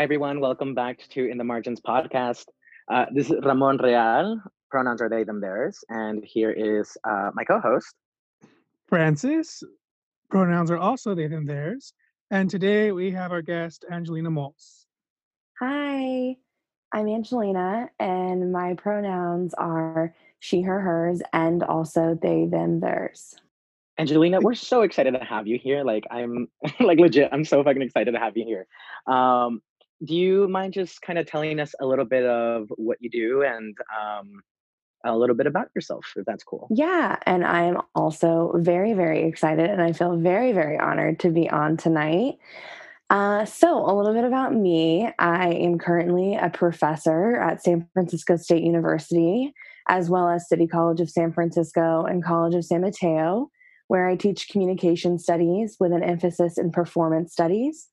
Hi, everyone. Welcome back to In the Margins podcast. Uh, this is Ramon Real. Pronouns are they, them, theirs. And here is uh, my co host, Francis. Pronouns are also they, them, theirs. And today we have our guest, Angelina Moles. Hi, I'm Angelina, and my pronouns are she, her, hers, and also they, them, theirs. Angelina, we're so excited to have you here. Like, I'm like legit, I'm so fucking excited to have you here. Um, do you mind just kind of telling us a little bit of what you do and um, a little bit about yourself, if that's cool? Yeah, and I'm also very, very excited, and I feel very, very honored to be on tonight. Uh, so, a little bit about me. I am currently a professor at San Francisco State University, as well as City College of San Francisco and College of San Mateo, where I teach communication studies with an emphasis in performance studies.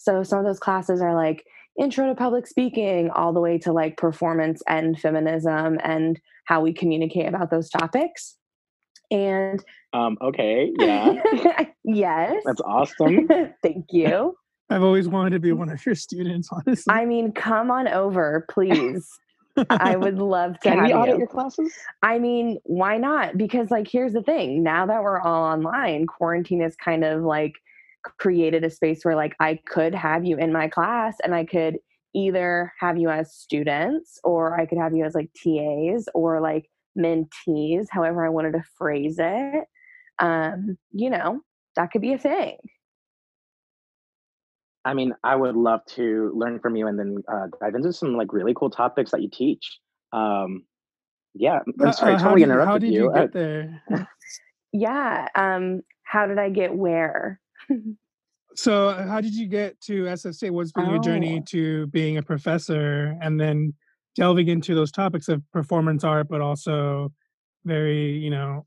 So, some of those classes are like intro to public speaking, all the way to like performance and feminism and how we communicate about those topics. And um, okay, yeah. yes. That's awesome. Thank you. I've always wanted to be one of your students, honestly. I mean, come on over, please. I would love to Can have we audit you. your classes? I mean, why not? Because like here's the thing, now that we're all online, quarantine is kind of like created a space where like I could have you in my class and I could either have you as students or I could have you as like TAs or like mentees, however I wanted to phrase it. Um, you know, that could be a thing. I mean, I would love to learn from you and then uh, dive into some like really cool topics that you teach. Um, yeah, I'm sorry, uh, how totally did, how interrupted did you. you Uh, get there? Yeah. Um, how did I get where? so, uh, how did you get to SFC? What's been your journey Oh. to being a professor and then delving into those topics of performance art, but also very, you know,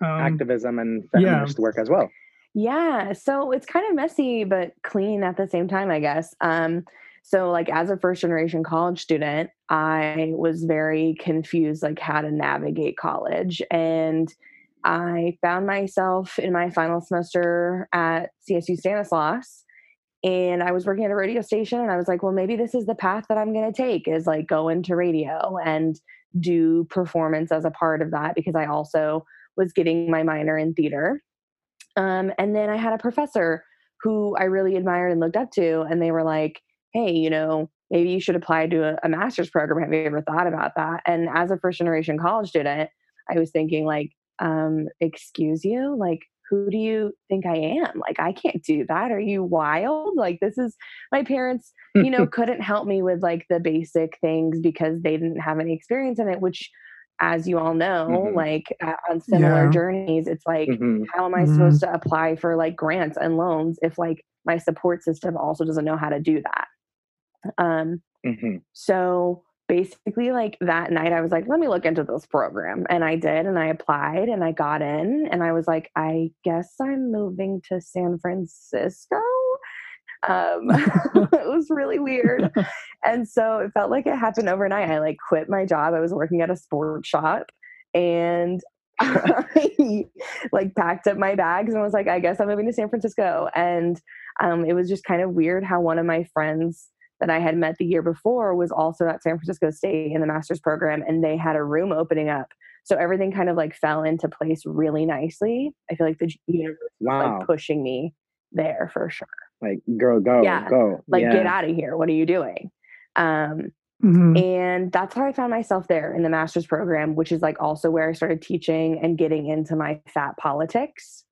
um, activism and yeah. feminist work as well. Yeah, so it's kind of messy but clean at the same time, I guess. Um, so like as a first generation college student, I was very confused like how to navigate college and I found myself in my final semester at CSU Stanislaus and I was working at a radio station and I was like, well, maybe this is the path that I'm going to take is like go into radio and do performance as a part of that because I also was getting my minor in theater. Um, and then I had a professor who I really admired and looked up to, and they were like, hey, you know, maybe you should apply to a, a master's program. Have you ever thought about that? And as a first generation college student, I was thinking, like, um, excuse you, like, who do you think I am? Like, I can't do that. Are you wild? Like, this is my parents, you know, couldn't help me with like the basic things because they didn't have any experience in it, which as you all know, Mhm. like uh, on similar Yeah. journeys, it's like, Mhm. how am I Mhm. supposed to apply for like grants and loans if like my support system also doesn't know how to do that? Um, Mhm. so basically, like that night, I was like, let me look into this program. And I did, and I applied and I got in. And I was like, I guess I'm moving to San Francisco. Um, it was really weird. And so it felt like it happened overnight. I like quit my job. I was working at a sports shop and I like packed up my bags and was like, I guess I'm moving to San Francisco. And um, it was just kind of weird how one of my friends that I had met the year before was also at San Francisco State in the master's program, and they had a room opening up. So everything kind of like fell into place really nicely. I feel like the universe was Wow. like pushing me there for sure. Like, girl, go, Yeah. go. Like, yeah. get out of here. What are you doing? Um, mhm. and that's how I found myself there in the master's program, which is like also where I started teaching and getting into my fat politics.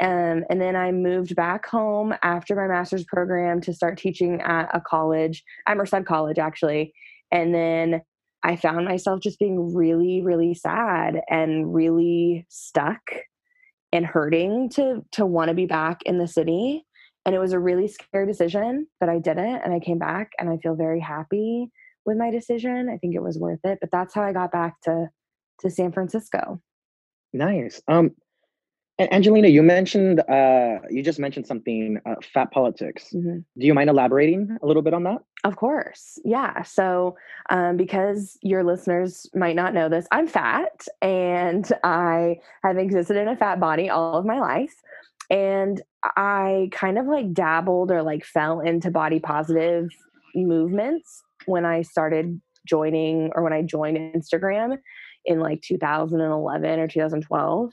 Um, and then I moved back home after my master's program to start teaching at a college, at Merced College, actually. And then I found myself just being really, really sad and really stuck and hurting to to want to be back in the city. And it was a really scary decision, but I did it and I came back and I feel very happy with my decision. I think it was worth it. But that's how I got back to to San Francisco. Nice. Um, A- Angelina, you mentioned, uh, you just mentioned something, uh, fat politics. Mhm. Do you mind elaborating a little bit on that? Of course. Yeah. So, um, because your listeners might not know this, I'm fat and I have existed in a fat body all of my life. And I kind of like dabbled or like fell into body positive movements when I started joining or when I joined Instagram in like 2011 or 2012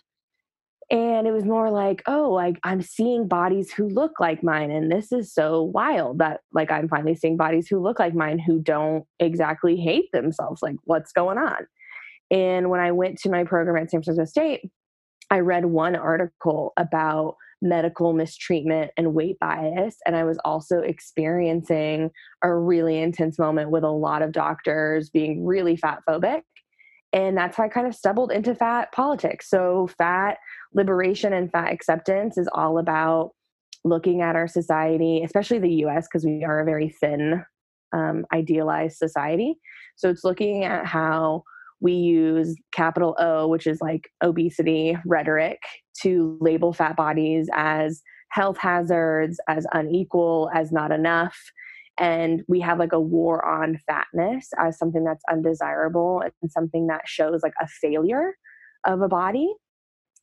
and it was more like oh like i'm seeing bodies who look like mine and this is so wild that like i'm finally seeing bodies who look like mine who don't exactly hate themselves like what's going on? And when i went to my program at san francisco state i read one article about medical mistreatment and weight bias and i was also experiencing a really intense moment with a lot of doctors being really fat phobic and that's how i kind of stumbled into fat politics so fat liberation and fat acceptance is all about looking at our society, especially the US, because we are a very thin, um, idealized society. So it's looking at how we use capital O, which is like obesity rhetoric, to label fat bodies as health hazards, as unequal, as not enough. And we have like a war on fatness as something that's undesirable and something that shows like a failure of a body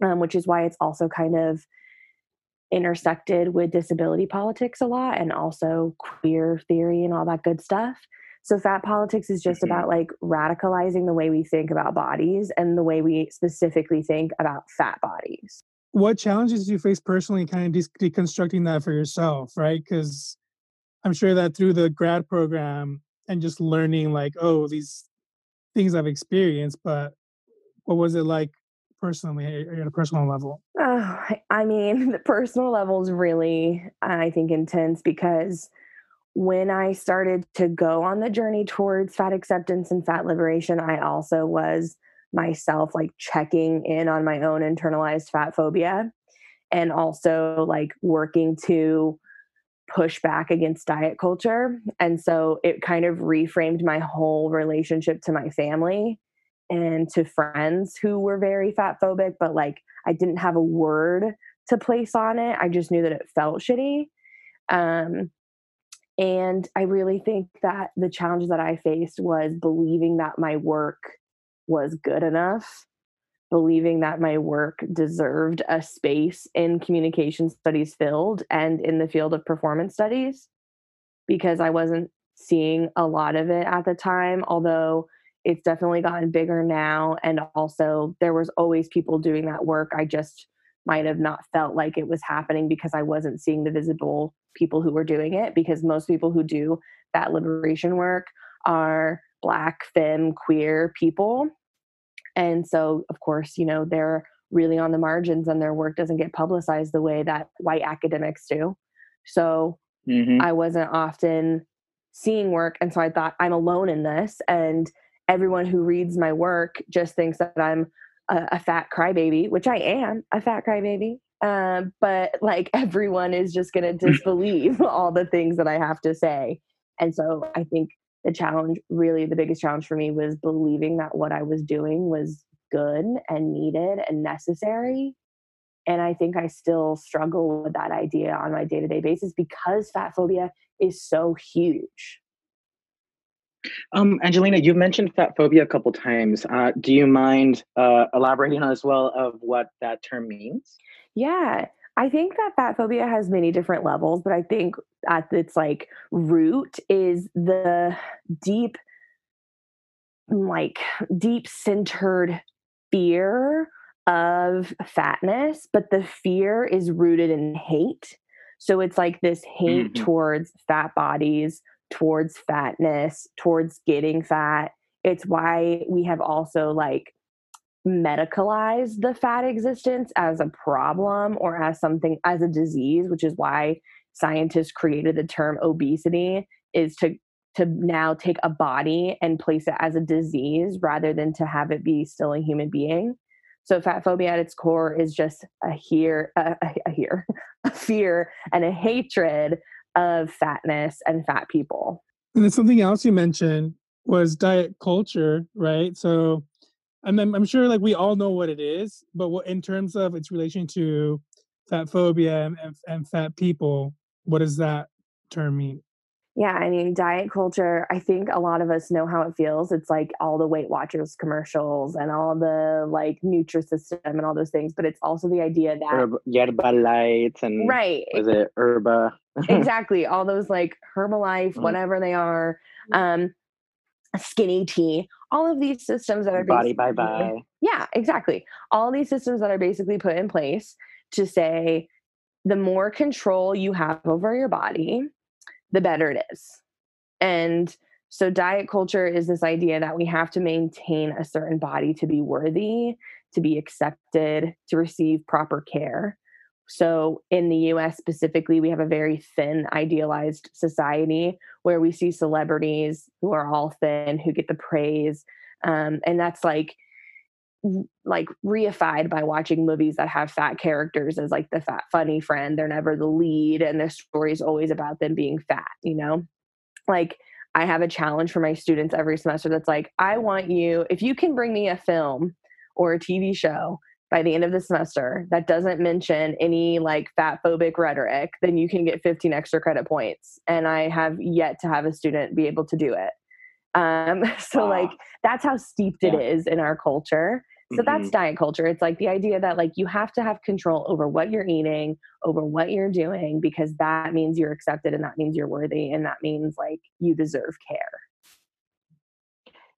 um, which is why it's also kind of intersected with disability politics a lot and also queer theory and all that good stuff. So, fat politics is just mm-hmm. about like radicalizing the way we think about bodies and the way we specifically think about fat bodies. What challenges do you face personally, kind of de- deconstructing that for yourself, right? Because I'm sure that through the grad program and just learning, like, oh, these things I've experienced, but what was it like personally at a personal level? Uh, I mean, the personal level is really, I think, intense because when I started to go on the journey towards fat acceptance and fat liberation, I also was myself like checking in on my own internalized fat phobia and also like working to push back against diet culture. And so it kind of reframed my whole relationship to my family and to friends who were very fat phobic, but like I didn't have a word to place on it. I just knew that it felt shitty. Um, and I really think that the challenge that I faced was believing that my work was good enough, believing that my work deserved a space in communication studies field and in the field of performance studies because I wasn't seeing a lot of it at the time. Although it's definitely gotten bigger now and also there was always people doing that work i just might have not felt like it was happening because i wasn't seeing the visible people who were doing it because most people who do that liberation work are black femme queer people and so of course you know they're really on the margins and their work doesn't get publicized the way that white academics do so mm-hmm. i wasn't often seeing work and so i thought i'm alone in this and everyone who reads my work just thinks that I'm a, a fat crybaby, which I am a fat crybaby. Um, but like everyone is just going to disbelieve all the things that I have to say. And so I think the challenge, really the biggest challenge for me was believing that what I was doing was good and needed and necessary. And I think I still struggle with that idea on my day to day basis because fat phobia is so huge. Um, Angelina, you've mentioned fat phobia a couple times. Uh, do you mind uh, elaborating on as well of what that term means? Yeah, I think that fat phobia has many different levels, but I think at its like root is the deep, like deep centered fear of fatness, but the fear is rooted in hate. So it's like this hate mm-hmm. towards fat bodies, towards fatness, towards getting fat. It's why we have also like medicalized the fat existence as a problem or as something as a disease, which is why scientists created the term obesity is to to now take a body and place it as a disease rather than to have it be still a human being. So fat phobia at its core is just a here a, a here a fear and a hatred of fatness and fat people. And then something else you mentioned was diet culture, right? So I'm, I'm sure like we all know what it is, but what in terms of its relation to fat phobia and, and, and fat people, what does that term mean? Yeah, I mean, diet culture, I think a lot of us know how it feels. It's like all the Weight Watchers commercials and all the like Nutrisystem and all those things, but it's also the idea that Herb, Yerbalites and right, was it Herba? exactly, all those like Herbalife, Mm. whatever they are, um skinny tea, all of these systems that are Body bye basically- bye. Yeah, exactly. All these systems that are basically put in place to say the more control you have over your body, the better it is. And so, diet culture is this idea that we have to maintain a certain body to be worthy, to be accepted, to receive proper care. So, in the US specifically, we have a very thin, idealized society where we see celebrities who are all thin, who get the praise. Um, and that's like, like reified by watching movies that have fat characters as like the fat funny friend they're never the lead and story is always about them being fat you know like i have a challenge for my students every semester that's like i want you if you can bring me a film or a tv show by the end of the semester that doesn't mention any like fat phobic rhetoric then you can get 15 extra credit points and i have yet to have a student be able to do it um so Wow. like that's how steeped it Yeah. is in our culture so that's Mhm. diet culture. It's like the idea that like you have to have control over what you're eating, over what you're doing because that means you're accepted and that means you're worthy and that means like you deserve care.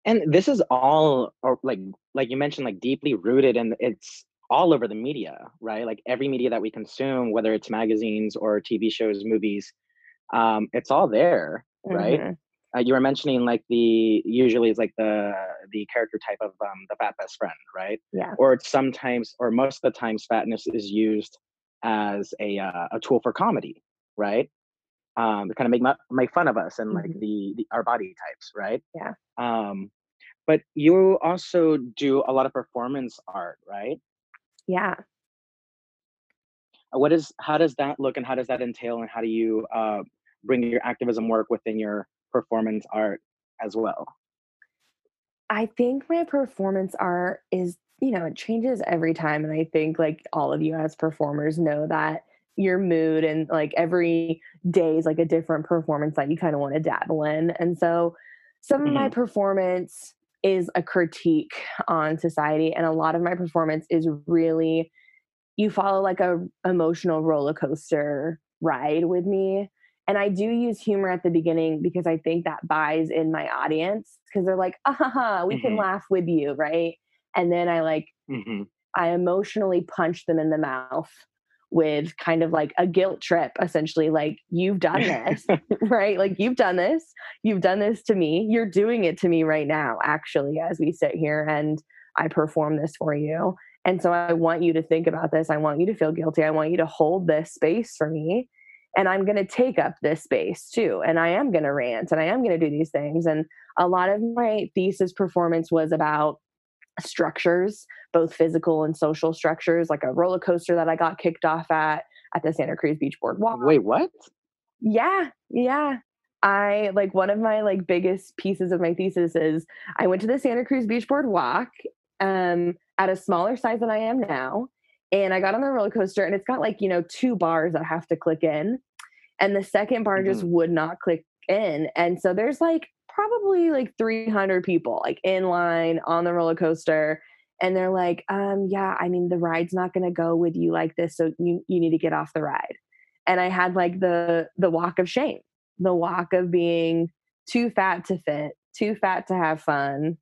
And this is all or like like you mentioned like deeply rooted and it's all over the media right like every media that we consume whether it's magazines or tv shows movies um it's all there right Mhm. uh, you were mentioning like the usually it's like the the character type of um the fat best friend right Yeah. or it's sometimes or most of the times fatness is used as a uh, a tool for comedy right um to kind of make make fun of us and like Mhm. the, the our body types right Yeah. um but you also do a lot of performance art right Yeah. What is how does that look and how does that entail and how do you uh bring your activism work within your performance art as well I think my performance art is, you know, it changes every time. And I think like all of you as performers know that your mood and like every day is like a different performance that you kind of want to dabble in. And so some of my performance is a critique on society. And a lot of my performance is really you follow like a emotional roller coaster ride with me and I do use humor at the beginning because I think that buys in my audience because they're like, ah, ha, ha, we can Mhm. laugh with you, right? And then I like, hmm I emotionally punch them in the mouth with kind of like a guilt trip, essentially, like, you've done this, right? Like, you've done this, you've done this to me, you're doing it to me right now, actually, as we sit here and I perform this for you. And so I want you to think about this. I want you to feel guilty. I want you to hold this space for me and I'm going to take up this space too. And I am going to rant and I am going to do these things. And a lot of my thesis performance was about structures, both physical and social structures, like a roller coaster that I got kicked off at at the Santa Cruz Beach Boardwalk. wait what Yeah, yeah. I like one of my like biggest pieces of my thesis is I went to the Santa Cruz Beach Boardwalk um at a smaller size than I am now. And I got on the roller coaster and it's got like, you know, two bars that have to click in. And the second bar just would not click in. And so there's like probably like 300 people like in line on the roller coaster. And they're like, um, yeah, I mean, the ride's not going to go with you like this. So you, you need to get off the ride. And I had like the, the walk of shame, the walk of being too fat to fit, too fat to have fun.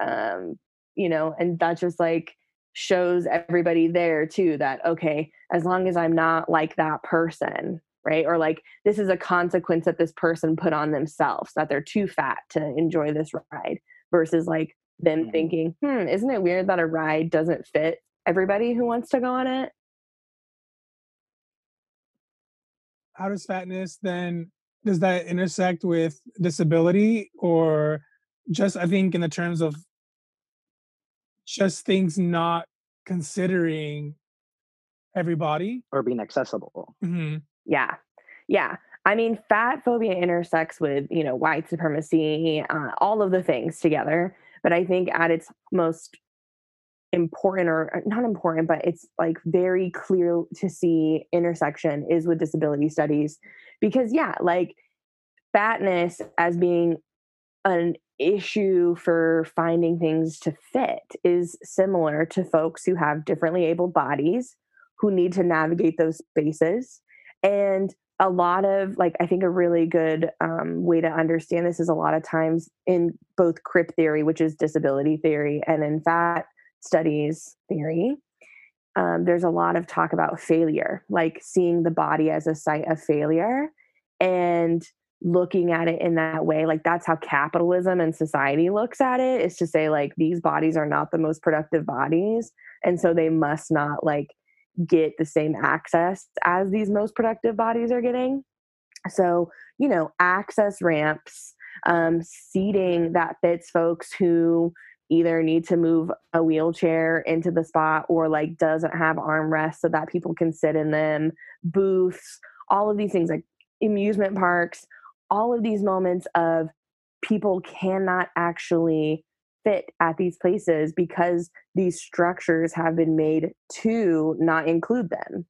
Um, you know, and that just like shows everybody there too that, okay, as long as I'm not like that person, right? Or like this is a consequence that this person put on themselves that they're too fat to enjoy this ride versus like them Mhm. thinking, hmm, isn't it weird that a ride doesn't fit everybody who wants to go on it? How does fatness then does that intersect with disability or just I think in the terms of just things not considering everybody? or being accessible Mhm. Yeah. Yeah. I mean, fat phobia intersects with, you know, white supremacy, uh, all of the things together. But I think at its most important or not important, but it's like very clear to see intersection is with disability studies. Because, yeah, like fatness as being an issue for finding things to fit is similar to folks who have differently able bodies who need to navigate those spaces and a lot of like i think a really good um, way to understand this is a lot of times in both crip theory which is disability theory and in fat studies theory um, there's a lot of talk about failure like seeing the body as a site of failure and looking at it in that way. Like that's how capitalism and society looks at it is to say like these bodies are not the most productive bodies and so they must not like get the same access as these most productive bodies are getting. So you know access ramps um, seating that fits folks who either need to move a wheelchair into the spot or like doesn't have armrests so that people can sit in them booths all of these things like amusement parks all of these moments of people cannot actually fit at these places because these structures have been made to not include them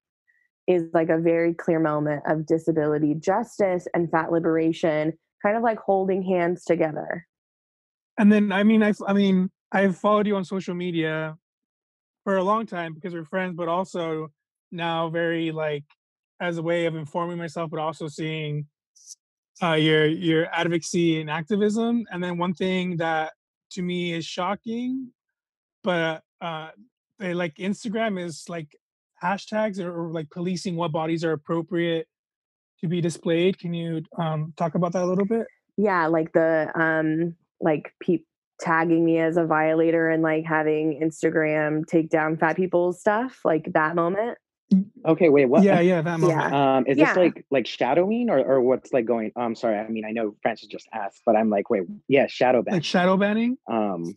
is like a very clear moment of disability justice and fat liberation kind of like holding hands together and then i mean i i mean i've followed you on social media for a long time because we're friends but also now very like as a way of informing myself but also seeing uh, your your advocacy and activism. And then one thing that to me is shocking, but uh, they like Instagram is like hashtags or, or, like policing what bodies are appropriate to be displayed. Can you um, talk about that a little bit? Yeah, like the um, like pe- tagging me as a violator and like having Instagram take down fat people's stuff, like that moment. Okay, wait, what? Yeah, yeah, that moment. Yeah. Um, is Yeah. this like like shadowing or or what's like going? I'm sorry. I mean, I know Francis just asked, but I'm like, wait, yeah, shadow ban. Like shadow banning. Um,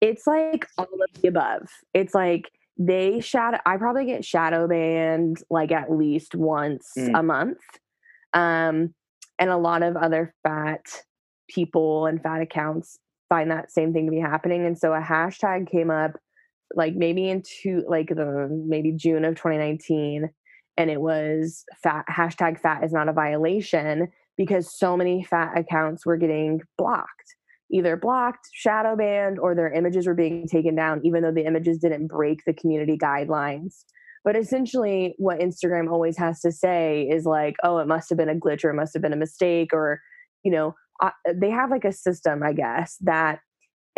It's like all of the above. It's like they shadow I probably get shadow banned like at least once Mm. a month. Um and a lot of other fat people and fat accounts find that same thing to be happening and so a hashtag came up like maybe into like the maybe June of 2019 and it was fat hashtag fat is not a violation because so many fat accounts were getting blocked either blocked shadow banned or their images were being taken down even though the images didn't break the community guidelines. But essentially what instagram always has to say is like oh it must have been a glitch or it must have been a mistake or you know uh, they have like a system i guess that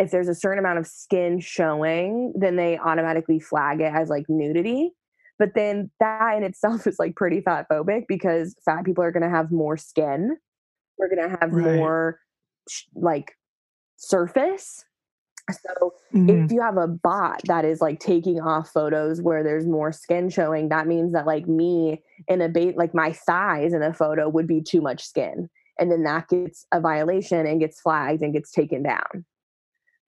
if there's a certain amount of skin showing then they automatically flag it as like nudity. But then that in itself is like pretty fat phobic because fat people are going to have more skin. We're going to have Right. more like surface. So Mhm. if you have a bot that is like taking off photos where there's more skin showing that means that like me in a bait like my thighs in a photo would be too much skin. And then that gets a violation and gets flagged and gets taken down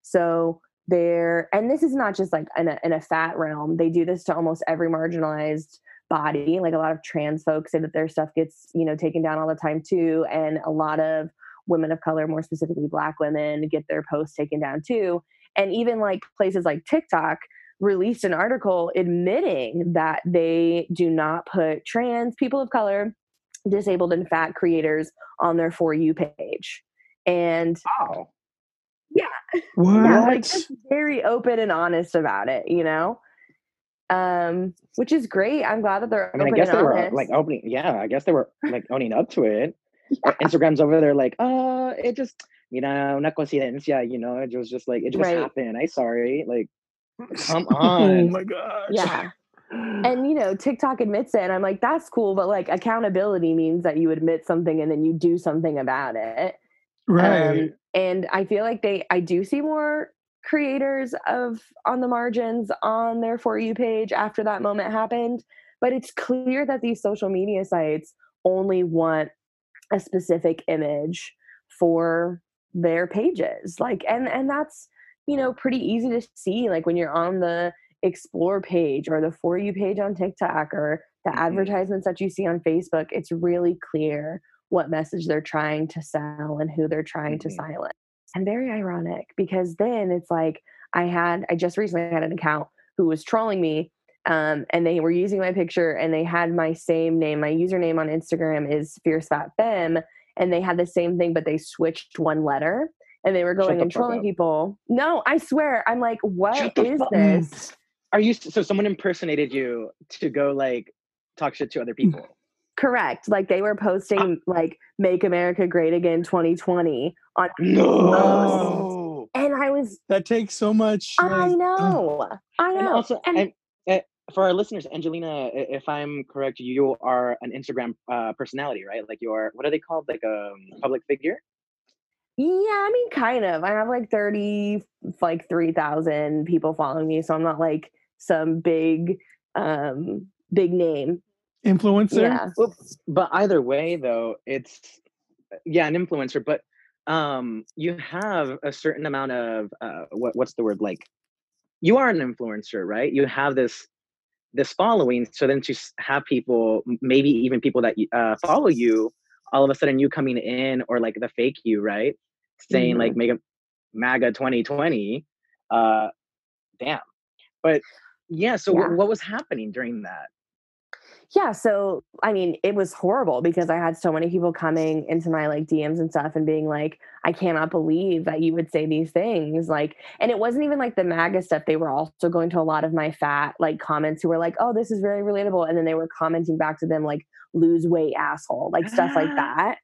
so there and this is not just like in a, in a fat realm they do this to almost every marginalized body like a lot of trans folks say that their stuff gets you know taken down all the time too and a lot of women of color more specifically black women get their posts taken down too and even like places like tiktok released an article admitting that they do not put trans people of color disabled and fat creators on their for you page and wow. What? yeah, like just very open and honest about it, you know. Um, which is great. I'm glad that they're I mean, I open guess and they were honest. like opening. Yeah, I guess they were like owning up to it. Uh, Instagram's over there like, uh, it just, you know, una coincidencia, you know, it was just like, it just Right. happened. I sorry. Like, come on. Oh my gosh. yeah. And you know, TikTok admits it, and I'm like, that's cool, but like accountability means that you admit something and then you do something about it. Right. Um, and I feel like they, I do see more creators of on the margins on their for you page after that moment happened. But it's clear that these social media sites only want a specific image for their pages. Like, and and that's you know pretty easy to see. Like when you're on the explore page or the for you page on TikTok or the Mhm. advertisements that you see on Facebook, it's really clear what message they're trying to sell and who they're trying to Mhm. silence. And very ironic because then it's like I had I just recently had an account who was trolling me um, and they were using my picture and they had my same name. My username on Instagram is Fierce Fat Femme, and they had the same thing, but they switched one letter and they were going the and trolling people. No, I swear, I'm like, what is Shut the is fuck- this? Are you so someone impersonated you to go like talk shit to other people? Correct. Like they were posting like "Make America Great Again 2020" on, No. and I was, That takes so much. I like, know, I know. And also, And- and, uh, for our listeners, Angelina, if I'm correct, you are an Instagram uh, personality, right? Like you're what are they called? Like a um, public figure? Yeah, I mean, kind of. I have like 30, like 3,000 people following me. So I'm not like some big, um, big name. Influencer. Yeah. Well, but either way, though, it's yeah, an influencer. But um, you have a certain amount of uh, what what's the word like? You are an influencer, right? You have this this following. So then to have people, maybe even people that uh, follow you, all of a sudden you coming in or like the fake you, right? Saying like make a MAGA 2020. Uh, damn. But yeah, so wh- Yeah. what was happening during that? Yeah. So, I mean, it was horrible because I had so many people coming into my like DMs and stuff and being like, I cannot believe that you would say these things. Like, and it wasn't even like the MAGA stuff. They were also going to a lot of my fat like comments who were like, oh, this is very relatable. And then they were commenting back to them like, lose weight, asshole, like stuff like that.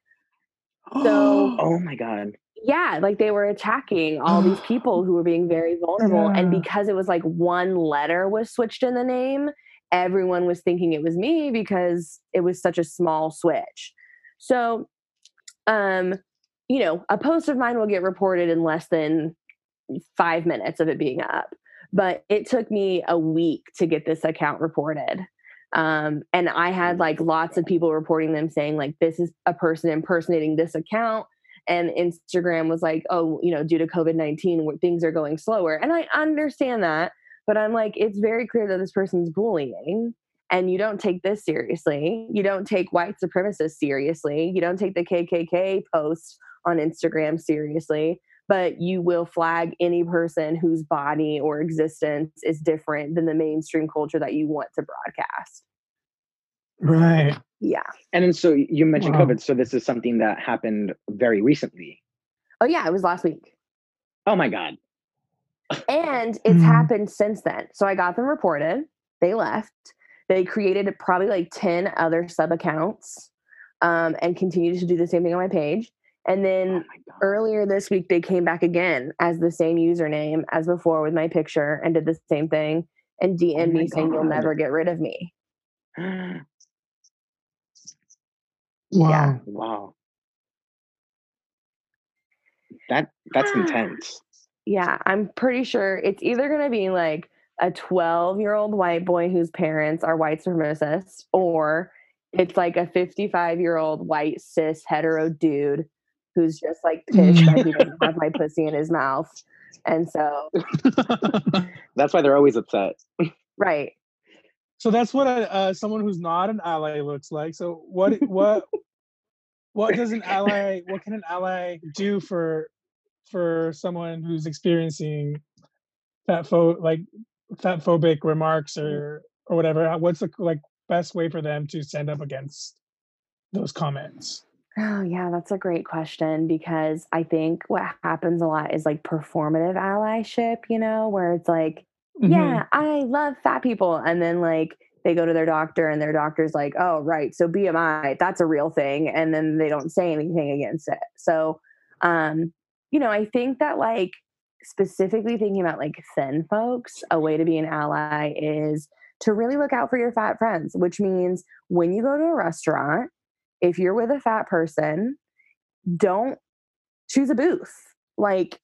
So- oh my god. yeah like they were attacking all these people who were being very vulnerable and because it was like one letter was switched in the name everyone was thinking it was me because it was such a small switch so um you know a post of mine will get reported in less than 5 minutes of it being up but it took me a week to get this account reported um, and i had like lots of people reporting them saying like this is a person impersonating this account and Instagram was like, oh, you know, due to COVID 19, things are going slower. And I understand that, but I'm like, it's very clear that this person's bullying. And you don't take this seriously. You don't take white supremacists seriously. You don't take the KKK posts on Instagram seriously, but you will flag any person whose body or existence is different than the mainstream culture that you want to broadcast. Right. Yeah. And then so you mentioned Wow. COVID. So this is something that happened very recently. Oh, yeah. It was last week. Oh my God. And it's Mhm. happened since then. So I got them reported. They left. They created probably like 10 other sub accounts um, and continued to do the same thing on my page. And Oh then God. earlier this week, they came back again as the same username as before with my picture and did the same thing and DM'd Oh me saying, You'll never get rid of me. Wow. wow. That that's intense. Yeah, I'm pretty sure it's either going to be like a 12 year old white boy whose parents are white supremacists, or it's like a 55 year old white cis hetero dude who's just like pissed that he doesn't have my pussy in his mouth. And so, That's why they're always upset. right. so that's what a, uh, someone who's not an ally looks like. So what what what does an ally what can an ally do for for someone who's experiencing fat pho like fat phobic remarks or or whatever? What's the like best way for them to stand up against those comments? Oh, yeah, that's a great question because I think what happens a lot is like performative allyship, you know, where it's like, Mhm. yeah, I love fat people. And then like they go to their doctor and their doctor's like, oh, right. So BMI, that's a real thing. And then they don't say anything against it. So, um, you know, I think that like specifically thinking about like thin folks, a way to be an ally is to really look out for your fat friends, which means when you go to a restaurant, if you're with a fat person, don't choose a booth. Like,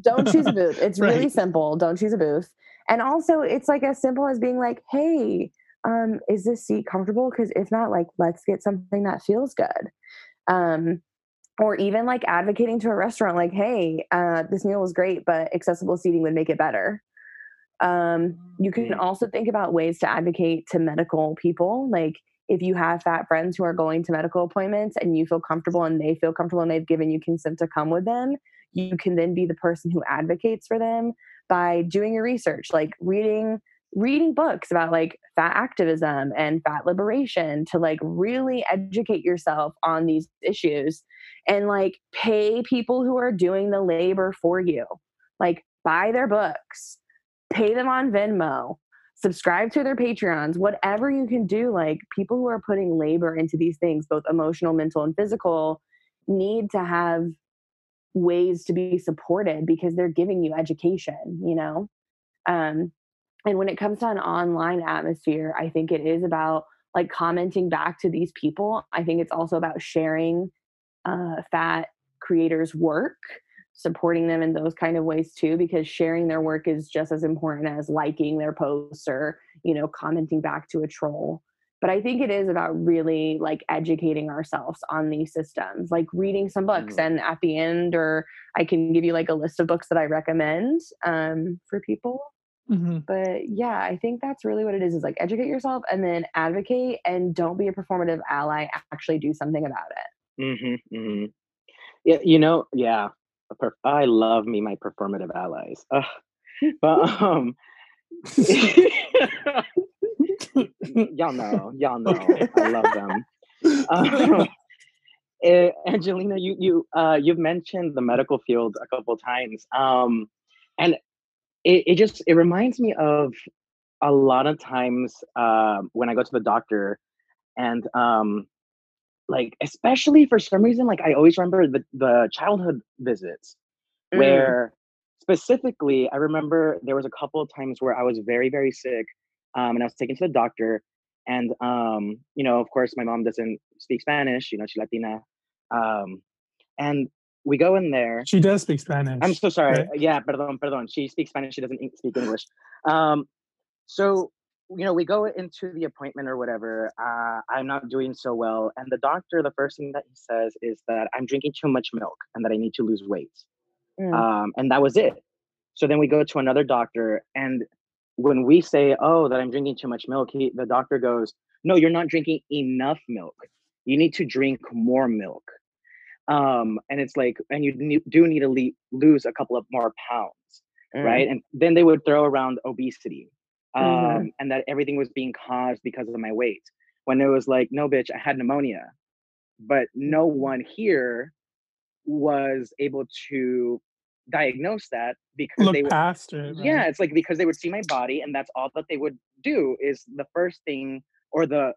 don't choose a booth. It's really simple. Don't choose a booth. And also, it's like as simple as being like, hey, um, is this seat comfortable? Because if not, like, let's get something that feels good. Um, or even like advocating to a restaurant, like, hey, uh, this meal was great, but accessible seating would make it better. Um, you can Mm. also think about ways to advocate to medical people. Like, if you have fat friends who are going to medical appointments and you feel comfortable and they feel comfortable and they've given you consent to come with them, you can then be the person who advocates for them by doing your research, like reading reading books about like fat activism and fat liberation to like really educate yourself on these issues and like pay people who are doing the labor for you. Like buy their books, pay them on Venmo, subscribe to their Patreons, whatever you can do. Like people who are putting labor into these things, both emotional, mental, and physical, need to have ways to be supported because they're giving you education, you know? Um, and when it comes to an online atmosphere, I think it is about like commenting back to these people. I think it's also about sharing uh, fat creators' work, supporting them in those kind of ways too, because sharing their work is just as important as liking their posts or you know commenting back to a troll. But I think it is about really like educating ourselves on these systems, like reading some books, mm. and at the end, or I can give you like a list of books that I recommend um, for people. Mm-hmm. But yeah, I think that's really what it is: is like educate yourself and then advocate, and don't be a performative ally. Actually, do something about it. Mm-hmm, mm-hmm. Yeah, you know, yeah. I love me my performative allies. But um y'all know, y'all know. I love them. Um, uh, Angelina, you you uh, you've mentioned the medical field a couple times, um, and it, it just it reminds me of a lot of times uh, when I go to the doctor, and um, like especially for some reason like i always remember the, the childhood visits mm. where specifically i remember there was a couple of times where i was very very sick um, and i was taken to the doctor and um, you know of course my mom doesn't speak spanish you know she's latina um, and we go in there she does speak spanish i'm so sorry right? yeah perdón perdón she speaks spanish she doesn't speak english um, so you know, we go into the appointment or whatever. Uh, I'm not doing so well. And the doctor, the first thing that he says is that I'm drinking too much milk and that I need to lose weight. Mm. Um, and that was it. So then we go to another doctor. And when we say, oh, that I'm drinking too much milk, he, the doctor goes, no, you're not drinking enough milk. You need to drink more milk. Um, and it's like, and you do need to le- lose a couple of more pounds. Mm. Right. And then they would throw around obesity Mm-hmm. um, mm-hmm. and that everything was being caused because of my weight. When it was like, no, bitch, I had pneumonia, but no one here was able to diagnose that because Look they would, past it. Right? Yeah, it's like because they would see my body, and that's all that they would do is the first thing or the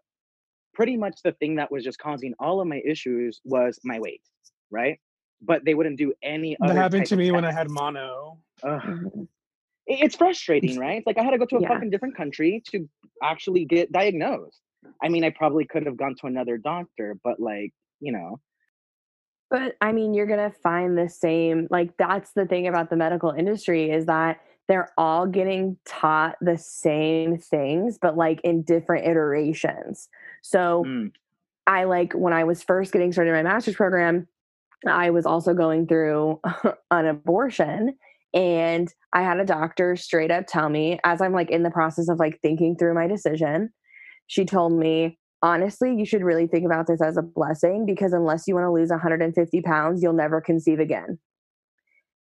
pretty much the thing that was just causing all of my issues was my weight, right? But they wouldn't do any. That happened to me when I had mono. Mm-hmm it's frustrating, right? like I had to go to a yeah. fucking different country to actually get diagnosed. I mean, I probably could have gone to another doctor, but like, you know. But I mean, you're going to find the same, like, that's the thing about the medical industry is that they're all getting taught the same things, but like in different iterations. So mm. I like when I was first getting started in my master's program, I was also going through an abortion and I had a doctor straight up tell me, as I'm like in the process of like thinking through my decision, she told me, honestly, you should really think about this as a blessing because unless you want to lose 150 pounds, you'll never conceive again.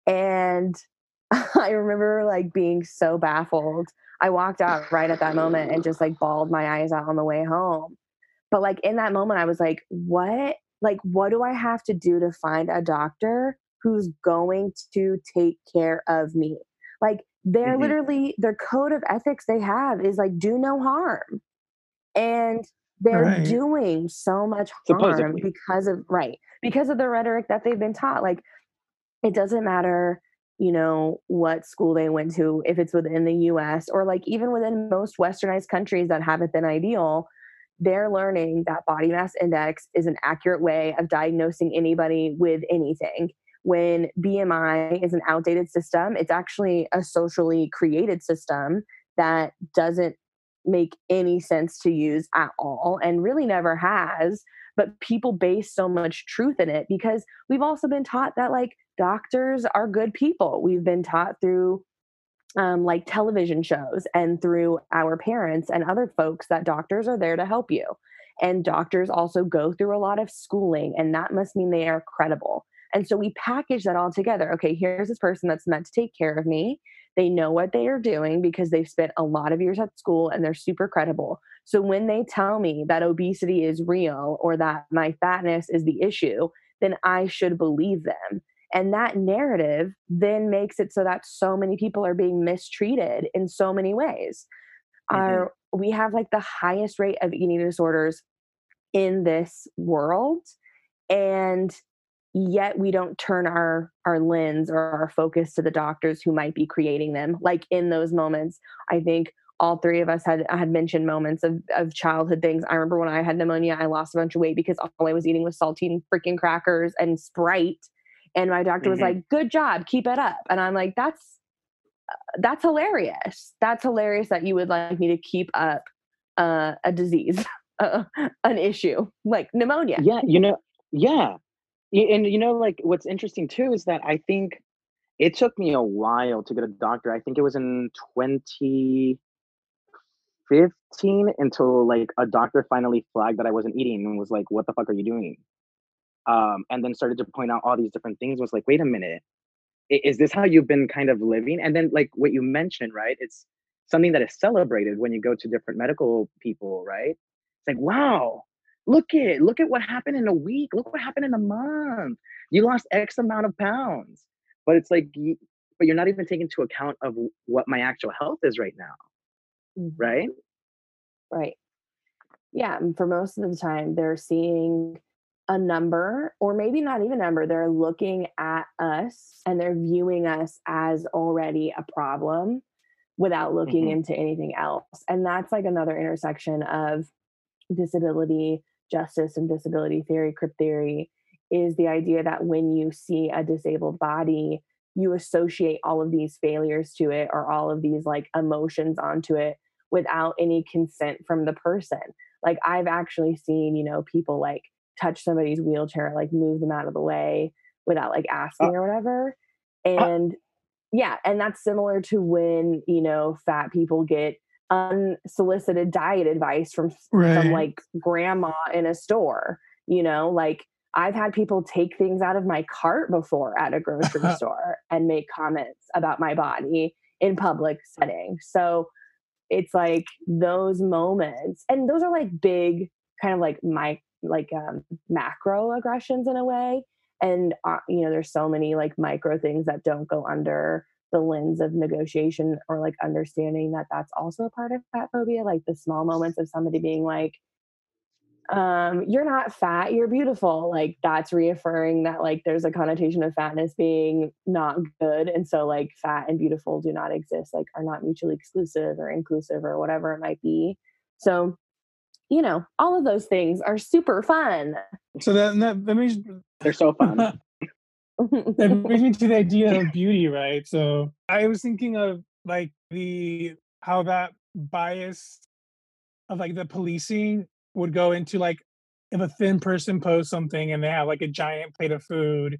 And I remember like being so baffled. I walked out right at that moment and just like bawled my eyes out on the way home. But like in that moment, I was like, what? Like, what do I have to do to find a doctor who's going to take care of me. Like they're mm-hmm. literally their code of ethics they have is like do no harm. And they're right. doing so much harm Supposedly. because of right, because of the rhetoric that they've been taught. Like it doesn't matter you know what school they went to if it's within the US or like even within most westernized countries that haven't been ideal they're learning that body mass index is an accurate way of diagnosing anybody with anything when BMI is an outdated system, it's actually a socially created system that doesn't make any sense to use at all and really never has. But people base so much truth in it because we've also been taught that like doctors are good people. We've been taught through um, like television shows and through our parents and other folks that doctors are there to help you. And doctors also go through a lot of schooling, and that must mean they are credible. And so we package that all together. Okay, here's this person that's meant to take care of me. They know what they are doing because they've spent a lot of years at school and they're super credible. So when they tell me that obesity is real or that my fatness is the issue, then I should believe them. And that narrative then makes it so that so many people are being mistreated in so many ways. Mm-hmm. Our, we have like the highest rate of eating disorders in this world. And yet we don't turn our our lens or our focus to the doctors who might be creating them like in those moments i think all three of us had had mentioned moments of of childhood things i remember when i had pneumonia i lost a bunch of weight because all i was eating was saltine freaking crackers and sprite and my doctor mm-hmm. was like good job keep it up. And i'm like that's that's hilarious. That's hilarious that you would like me to keep up uh, a disease uh, an issue like pneumonia. Yeah you know yeah. And you know like what's interesting too is that i think it took me a while to get a doctor. I think it was in 2015 until like a doctor finally flagged that i wasn't eating and was like what the fuck are you doing um, and then started to point out all these different things was like wait a minute. Is this how you've been kind of living? And then like what you mentioned right it's something that is celebrated when you go to different medical people right? It's like wow look at look at what happened in a week look what happened in a month. You lost x amount of pounds. But it's like but you're not even taking into account of what my actual health is right now. Mm-hmm. right? Right. Yeah and for most of the time they're seeing a number or maybe not even a number they're looking at us and they're viewing us as already a problem without looking mm-hmm. into anything else and that's like another intersection of disability justice and disability theory, crip theory, is the idea that when you see a disabled body, you associate all of these failures to it or all of these like emotions onto it without any consent from the person. Like I've actually seen, you know, people like touch somebody's wheelchair, like move them out of the way without like asking uh, or whatever. And uh, yeah, and that's similar to when, you know, fat people get unsolicited diet advice from right. from like grandma in a store you know like i've had people take things out of my cart before at a grocery store and make comments about my body in public setting so it's like those moments and those are like big kind of like my like um macro aggressions in a way and uh, you know there's so many like micro things that don't go under the lens of negotiation or like understanding that that's also a part of fat phobia like the small moments of somebody being like um you're not fat you're beautiful. Like that's reaffirming that like there's a connotation of fatness being not good and so like fat and beautiful do not exist like are not mutually exclusive or inclusive or whatever it might be. So you know all of those things are super fun so that that, that means they're so fun that brings me to the idea of beauty, right? So I was thinking of like the how that bias of like the policing would go into like if a thin person posts something and they have like a giant plate of food,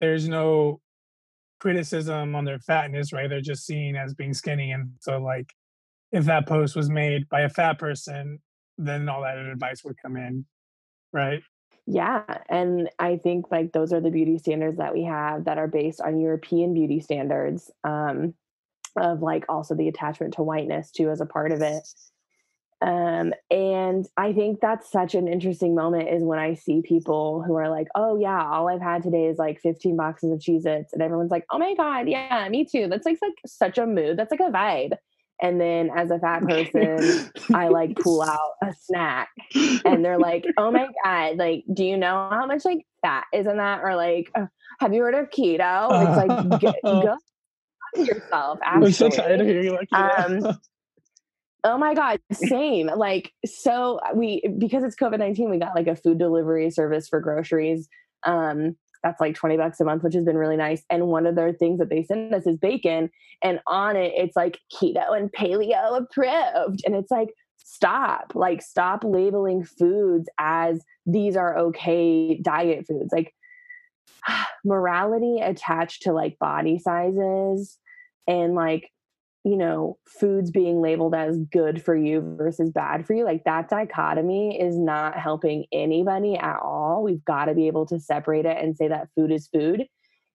there's no criticism on their fatness, right? They're just seen as being skinny. And so like if that post was made by a fat person, then all that advice would come in, right? Yeah. And I think like those are the beauty standards that we have that are based on European beauty standards um, of like also the attachment to whiteness too as a part of it. Um, and I think that's such an interesting moment is when I see people who are like, oh, yeah, all I've had today is like 15 boxes of Cheez Its. And everyone's like, oh my God, yeah, me too. That's like, like such a mood. That's like a vibe. And then as a fat person, I like pull out a snack and they're like, oh my God, like, do you know how much like fat is in that? Or like, uh, have you heard of keto? It's like, go yourself. Actually. I'm so tired of hearing like keto. Um, Oh my God, same. like, so we, because it's COVID 19, we got like a food delivery service for groceries. Um, that's like 20 bucks a month, which has been really nice. And one of their things that they send us is bacon. And on it, it's like keto and paleo approved. And it's like, stop, like, stop labeling foods as these are okay diet foods. Like, morality attached to like body sizes and like you know, foods being labeled as good for you versus bad for you, like that dichotomy is not helping anybody at all. We've got to be able to separate it and say that food is food.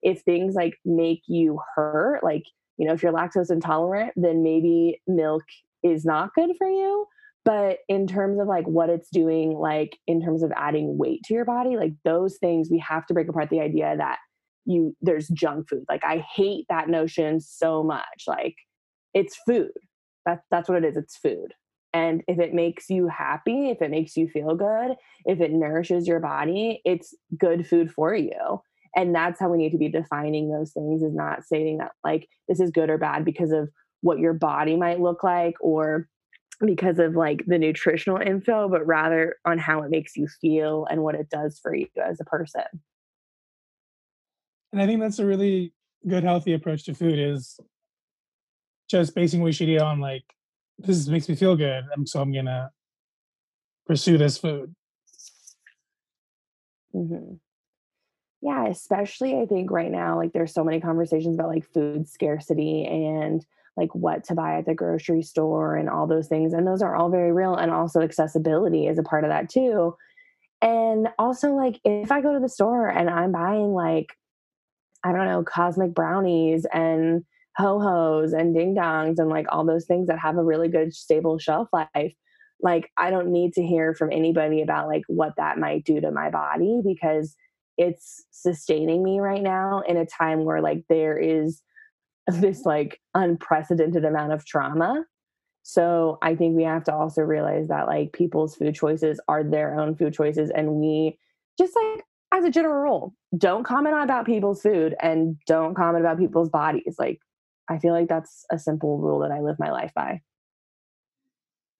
If things like make you hurt, like you know, if you're lactose intolerant, then maybe milk is not good for you. But in terms of like what it's doing, like in terms of adding weight to your body, like those things, we have to break apart the idea that you there's junk food. Like I hate that notion so much. Like it's food. That's that's what it is. It's food. And if it makes you happy, if it makes you feel good, if it nourishes your body, it's good food for you. And that's how we need to be defining those things is not saying that like this is good or bad because of what your body might look like or because of like the nutritional info, but rather on how it makes you feel and what it does for you as a person. And I think that's a really good, healthy approach to food is just basing eat on like this makes me feel good, so I'm gonna pursue this food. Mm-hmm. Yeah, especially I think right now, like there's so many conversations about like food scarcity and like what to buy at the grocery store and all those things. And those are all very real. And also accessibility is a part of that too. And also, like, if I go to the store and I'm buying like, I don't know, cosmic brownies and ho hos and ding dongs and like all those things that have a really good stable shelf life, like, I don't need to hear from anybody about like what that might do to my body because it's sustaining me right now in a time where like there is this like unprecedented amount of trauma. So I think we have to also realize that like people's food choices are their own food choices. And we just like as a general rule, don't comment about people's food and don't comment about people's bodies. Like I feel like that's a simple rule that I live my life by.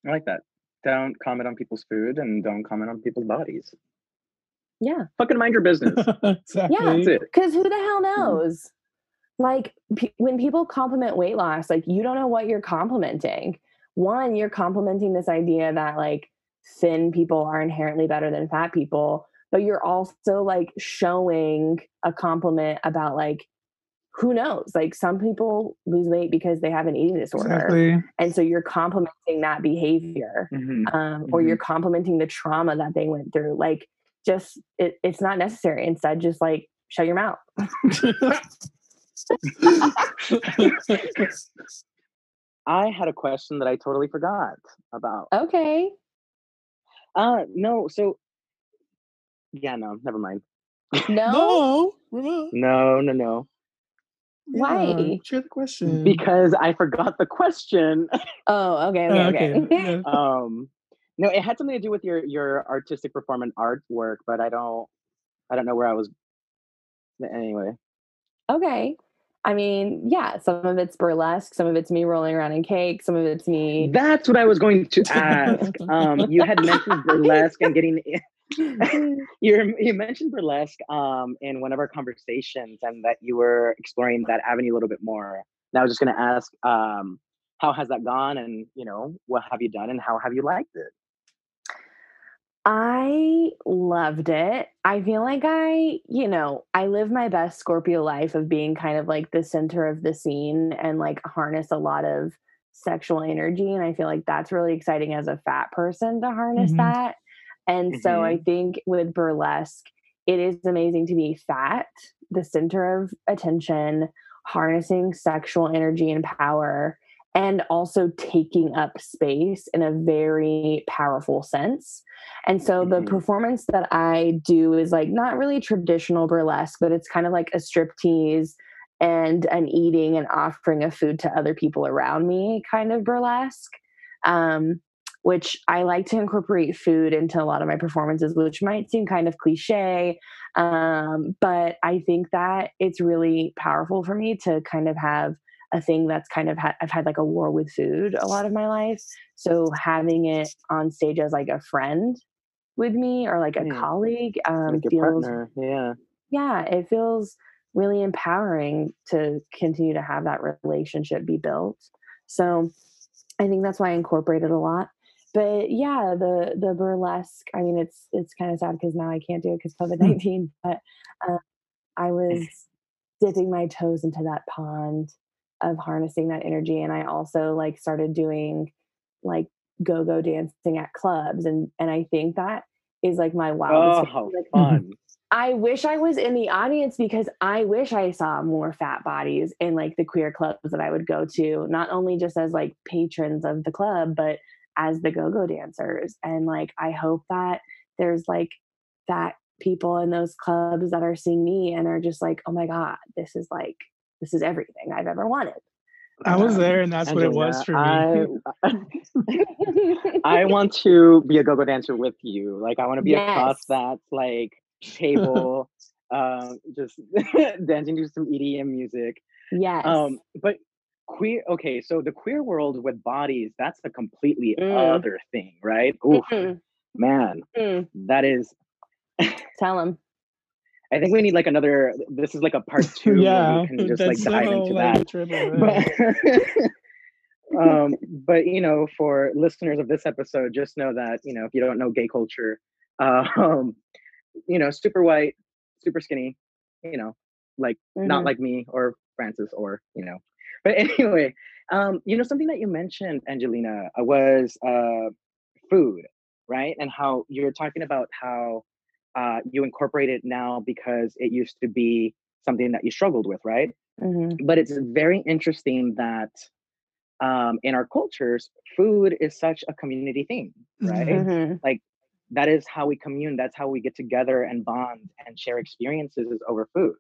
I like that. Don't comment on people's food and don't comment on people's bodies. Yeah. Fucking mind your business. exactly. Yeah. Because who the hell mm-hmm. knows? like p- when people compliment weight loss like you don't know what you're complimenting one you're complimenting this idea that like thin people are inherently better than fat people but you're also like showing a compliment about like who knows like some people lose weight because they have an eating disorder exactly. and so you're complimenting that behavior mm-hmm. Um, or mm-hmm. you're complimenting the trauma that they went through like just it, it's not necessary instead just like shut your mouth I had a question that I totally forgot about. Okay. Uh no, so yeah, no, never mind. No. No. No, no, no. Why? Share the question. Because I forgot the question. Oh, okay, okay, oh, okay. um no, it had something to do with your your artistic performance artwork, but I don't I don't know where I was anyway. Okay. I mean, yeah, some of it's burlesque, some of it's me rolling around in cake, some of it's me. That's what I was going to ask. um, you had mentioned burlesque and getting. you you mentioned burlesque um, in one of our conversations, and that you were exploring that avenue a little bit more. And I was just going to ask, um, how has that gone, and you know, what have you done, and how have you liked it? I loved it. I feel like I, you know, I live my best Scorpio life of being kind of like the center of the scene and like harness a lot of sexual energy. And I feel like that's really exciting as a fat person to harness mm-hmm. that. And mm-hmm. so I think with burlesque, it is amazing to be fat, the center of attention, harnessing sexual energy and power and also taking up space in a very powerful sense. And so the mm-hmm. performance that I do is like not really traditional burlesque, but it's kind of like a striptease and an eating and offering of food to other people around me kind of burlesque. Um, which I like to incorporate food into a lot of my performances, which might seem kind of cliche. Um, but I think that it's really powerful for me to kind of have a thing that's kind of ha- I've had like a war with food a lot of my life. So having it on stage as like a friend with me or like a mm. colleague um, like feels partner. yeah yeah it feels really empowering to continue to have that relationship be built. So I think that's why I incorporated a lot. But yeah, the the burlesque. I mean, it's it's kind of sad because now I can't do it because COVID nineteen. but uh, I was dipping my toes into that pond of harnessing that energy and i also like started doing like go-go dancing at clubs and and i think that is like my wildest oh, like fun I wish I was in the audience because I wish I saw more fat bodies in like the queer clubs that I would go to, not only just as like patrons of the club, but as the go-go dancers. And like I hope that there's like that people in those clubs that are seeing me and are just like, oh my God, this is like this is everything I've ever wanted. I was um, there, and that's Angelina, what it was for me. I, I want to be a go-go dancer with you. Like, I want to be yes. across that like table, um, just dancing to some EDM music. Yes. Um, but queer. Okay, so the queer world with bodies—that's a completely mm. other thing, right? Ooh, mm man, mm. that is. Tell him. I think we need like another. This is like a part two. yeah, we can just like dive into that. Triple, but, um, but you know, for listeners of this episode, just know that you know if you don't know gay culture, um, you know, super white, super skinny, you know, like mm-hmm. not like me or Francis or you know. But anyway, um, you know, something that you mentioned, Angelina, uh, was uh, food, right? And how you're talking about how uh, you incorporate it now because it used to be something that you struggled with, right? Mm-hmm. But it's very interesting that um, in our cultures, food is such a community thing, right? Mm-hmm. Like that is how we commune. That's how we get together and bond and share experiences over food.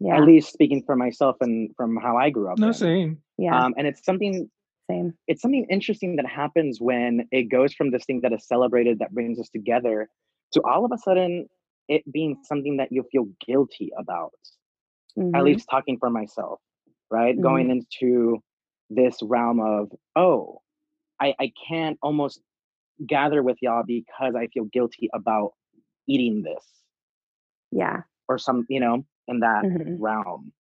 Yeah. At least speaking for myself and from how I grew up. No, in. same. Yeah. Um, and it's something same. It's something interesting that happens when it goes from this thing that is celebrated that brings us together to all of a sudden it being something that you feel guilty about. Mm-hmm. At least talking for myself, right? Mm-hmm. Going into this realm of, oh, I, I can't almost gather with y'all because I feel guilty about eating this. Yeah. Or some, you know, in that mm-hmm. realm.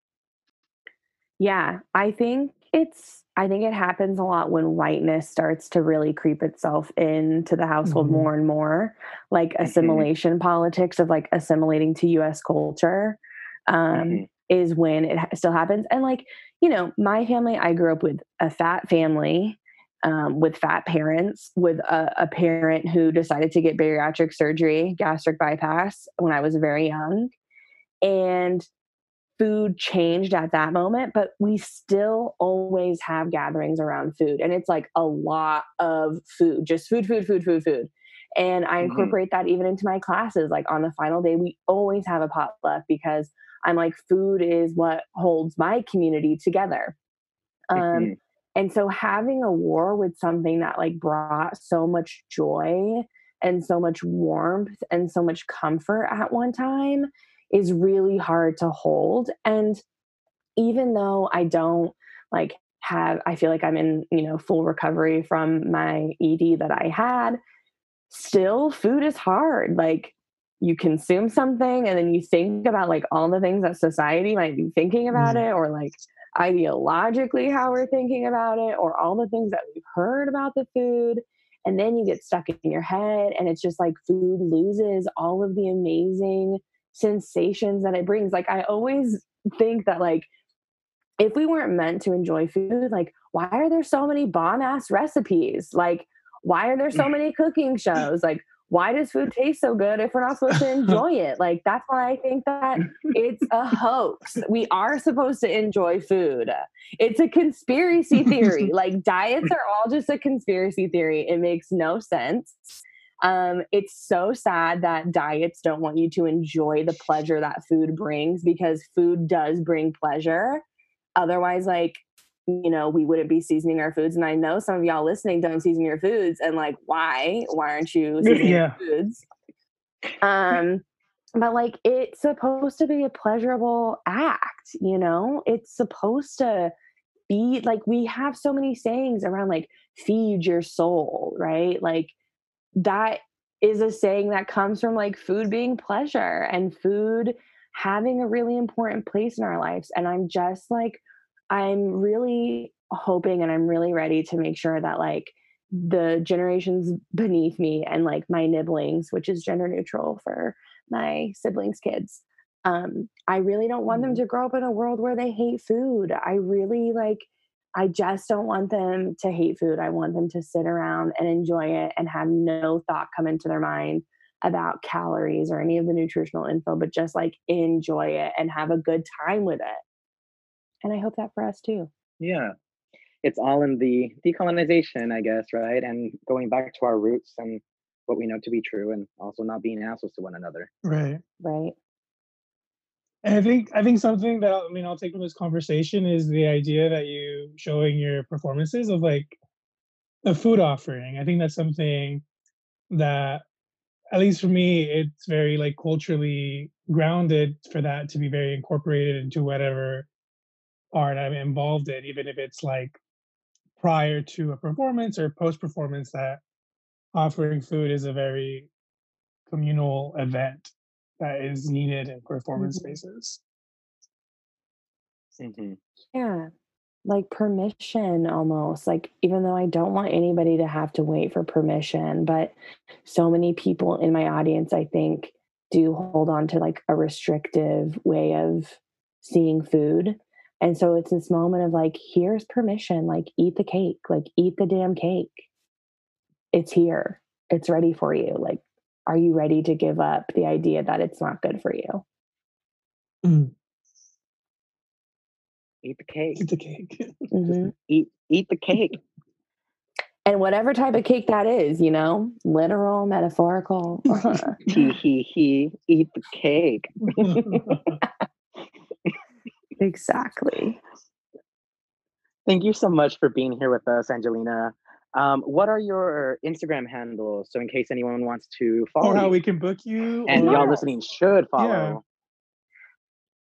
Yeah. I think it's I think it happens a lot when whiteness starts to really creep itself into the household mm-hmm. more and more, like assimilation mm-hmm. politics of like assimilating to US culture um, mm-hmm. is when it still happens. And like, you know, my family, I grew up with a fat family. Um, with fat parents, with a, a parent who decided to get bariatric surgery, gastric bypass, when I was very young. And food changed at that moment, but we still always have gatherings around food. And it's like a lot of food, just food, food, food, food, food. And I mm-hmm. incorporate mm-hmm. that even into my classes. Like on the final day, we always have a potluck because I'm like, food is what holds my community together. Um, mm-hmm. And so having a war with something that like brought so much joy and so much warmth and so much comfort at one time is really hard to hold. And even though I don't like have, I feel like I'm in, you know, full recovery from my ED that I had, still food is hard. Like you consume something and then you think about like all the things that society might be thinking about mm. it or like ideologically how we're thinking about it or all the things that we've heard about the food and then you get stuck in your head and it's just like food loses all of the amazing sensations that it brings. Like I always think that like if we weren't meant to enjoy food, like why are there so many bomb ass recipes? Like why are there so many cooking shows? Like why does food taste so good if we're not supposed to enjoy it? Like that's why I think that it's a hoax. We are supposed to enjoy food. It's a conspiracy theory. like diets are all just a conspiracy theory. It makes no sense. Um, it's so sad that diets don't want you to enjoy the pleasure that food brings because food does bring pleasure. Otherwise, like, you know, we wouldn't be seasoning our foods. And I know some of y'all listening don't season your foods and like, why? Why aren't you seasoning yeah. your foods? Um, but like it's supposed to be a pleasurable act, you know? It's supposed to be like we have so many sayings around like feed your soul, right? Like that is a saying that comes from like food being pleasure and food having a really important place in our lives. And I'm just like, I'm really hoping and I'm really ready to make sure that like the generations beneath me and like my nibblings, which is gender neutral for my siblings' kids. Um, I really don't want them mm-hmm. to grow up in a world where they hate food. I really like I just don't want them to hate food. I want them to sit around and enjoy it and have no thought come into their mind about calories or any of the nutritional info, but just like enjoy it and have a good time with it. And I hope that for us too. Yeah. It's all in the decolonization, I guess, right? And going back to our roots and what we know to be true and also not being assholes to one another. Right. Right. I think I think something that I mean I'll take from this conversation is the idea that you showing your performances of like a food offering. I think that's something that at least for me it's very like culturally grounded for that to be very incorporated into whatever art I'm involved in, even if it's like prior to a performance or post performance that offering food is a very communal event that is needed in performance Mhm. spaces. Mhm. Yeah. Like permission almost. Like, even though I don't want anybody to have to wait for permission, but so many people in my audience, I think, do hold on to like a restrictive way of seeing food. And so it's this moment of like, here's permission, like, eat the cake, like, eat the damn cake. It's here, it's ready for you. Like, are you ready to give up the idea that it's not good for you? Mm, Eat the cake. Eat the cake. Mhm. Eat eat the cake. and whatever type of cake that is, you know, literal, metaphorical. He he he. Eat the cake. exactly. Thank you so much for being here with us, Angelina. Um, what are your Instagram handles? So in case anyone wants to follow or how you, we can book you. and or- y'all listening should follow.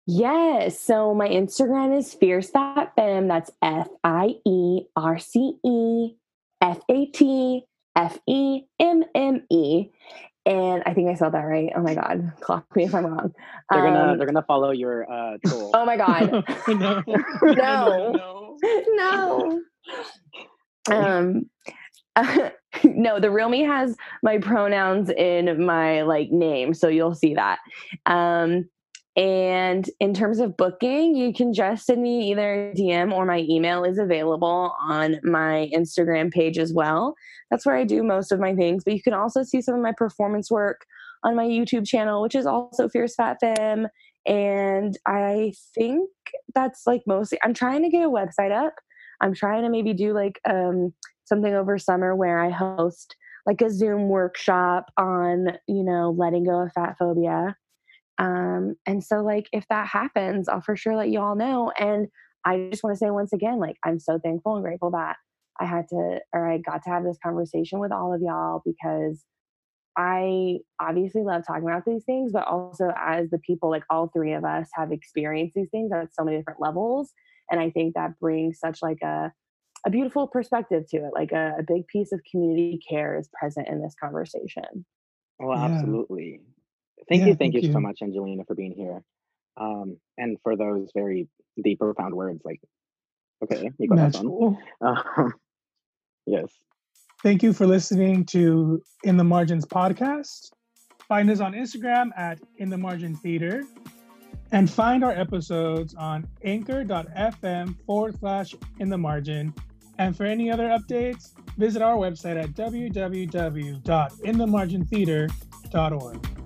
Yes. So my Instagram is Fierce Fat Femme. That's F I E R C E F A T F E M M E. And I think I spelled that right. Oh my God. Clock me if I'm wrong. They're gonna Um, they're gonna follow your uh tool. oh my God. no. No. no. Um no, the real me has my pronouns in my like name, so you'll see that. Um and in terms of booking, you can just send me either DM or my email is available on my Instagram page as well. That's where I do most of my things, but you can also see some of my performance work on my YouTube channel, which is also Fierce Fat Femme. And I think that's like mostly, I'm trying to get a website up. I'm trying to maybe do like um, something over summer where I host like a Zoom workshop on, you know, letting go of fat phobia. Um, and so, like, if that happens, I'll for sure let you all know. And I just want to say once again, like, I'm so thankful and grateful that I had to, or I got to have this conversation with all of y'all because I obviously love talking about these things, but also as the people, like all three of us have experienced these things at so many different levels. And I think that brings such like a, a beautiful perspective to it. Like a, a big piece of community care is present in this conversation. Oh, Yeah. absolutely. Thank Yeah, you, thank, thank you, so much, Angelina, for being here. Um, and for those very deep, profound words. Like, okay, you got that one. Um, yes. Thank you for listening to In the Margins podcast. Find us on Instagram at In the Margin Theatre and find our episodes on anchor.fm forward slash in the margin. And for any other updates, visit our website at www.inthemargintheatre.org.